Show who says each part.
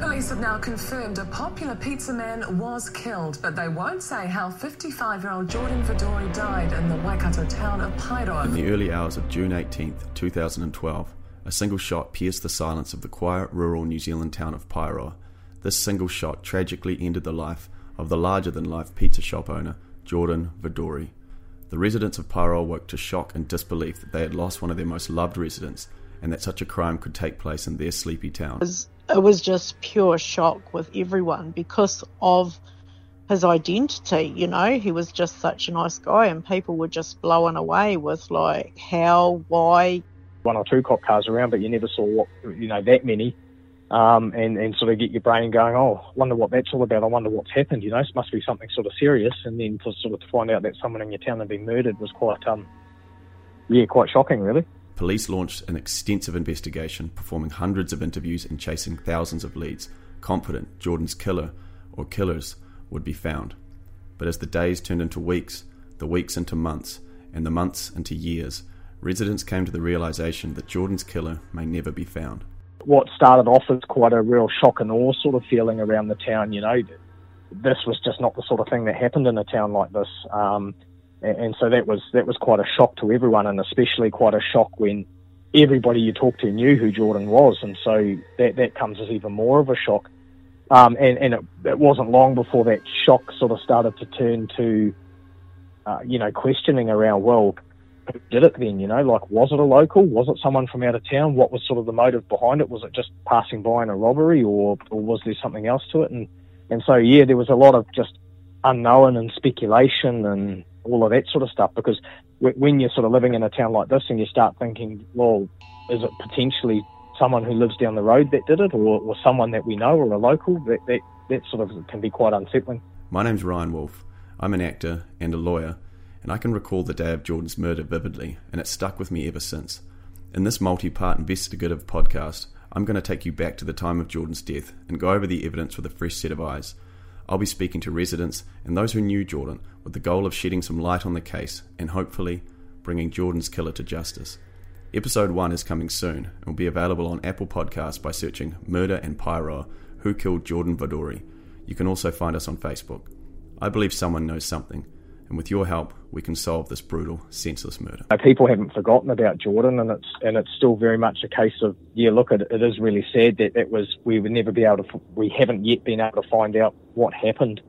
Speaker 1: Police have now confirmed a popular pizza man was killed, but they won't say how 55 year old Jordan Voudouris died in the Waikato town of Paeroa.
Speaker 2: In the early hours of June 18, 2012, a single shot pierced the silence of the quiet rural New Zealand town of Paeroa. This single shot tragically ended the life of the larger than life pizza shop owner, Jordan Voudouris. The residents of Paeroa woke to shock and disbelief that they had lost one of their most loved residents and that such a crime could take place in their sleepy town.
Speaker 3: It was, it was just pure shock with everyone because of his identity. You know, he was just such a nice guy, and people were just blown away with like how, why.
Speaker 4: One or two cop cars around, but you never saw what you know that many um, and, and sort of get your brain going, oh, wonder what that's all about. I wonder what's happened. You know, it must be something sort of serious. And then to sort of to find out that someone in your town had been murdered was quite, um, yeah, quite shocking, really.
Speaker 2: Police launched an extensive investigation, performing hundreds of interviews and chasing thousands of leads, confident Jordan's killer or killers would be found. But as the days turned into weeks, the weeks into months, and the months into years, residents came to the realization that Jordan's killer may never be found
Speaker 4: what started off as quite a real shock and awe sort of feeling around the town. You know, this was just not the sort of thing that happened in a town like this, um, and, so that was that was quite a shock to everyone, and especially quite a shock when everybody you talked to knew who Jordan was, and so that that comes as even more of a shock. Um, and and it, it, wasn't long before that shock sort of started to turn to, uh, you know, questioning around well who did it then? You know, like was it a local? Was it someone from out of town? What was sort of the motive behind it? Was it just passing by in a robbery, or or was there something else to it? And and so yeah, there was a lot of just unknown and speculation and all of that sort of stuff. Because when you're sort of living in a town like this and you start thinking, well, is it potentially someone who lives down the road that did it, or, or someone that we know, or a local? That that that sort of can be quite unsettling.
Speaker 2: My name's Ryan Wolf. I'm an actor and a lawyer and I can recall the day of Jordan's murder vividly, and it's stuck with me ever since. In this multi part investigative podcast, I'm going to take you back to the time of Jordan's death and go over the evidence with a fresh set of eyes. I'll be speaking to residents and those who knew Jordan with the goal of shedding some light on the case and hopefully bringing Jordan's killer to justice. Episode 1 is coming soon and will be available on Apple Podcasts by searching Murder and Paeroa Who Killed Jordan Voudouris. You can also find us on Facebook. I believe someone knows something and with your help, we can solve this brutal, senseless murder.
Speaker 4: People haven't forgotten about Jordan, and it's and it's still very much a case of yeah. Look, it, it is really sad that that was we would never be able to. We haven't yet been able to find out what happened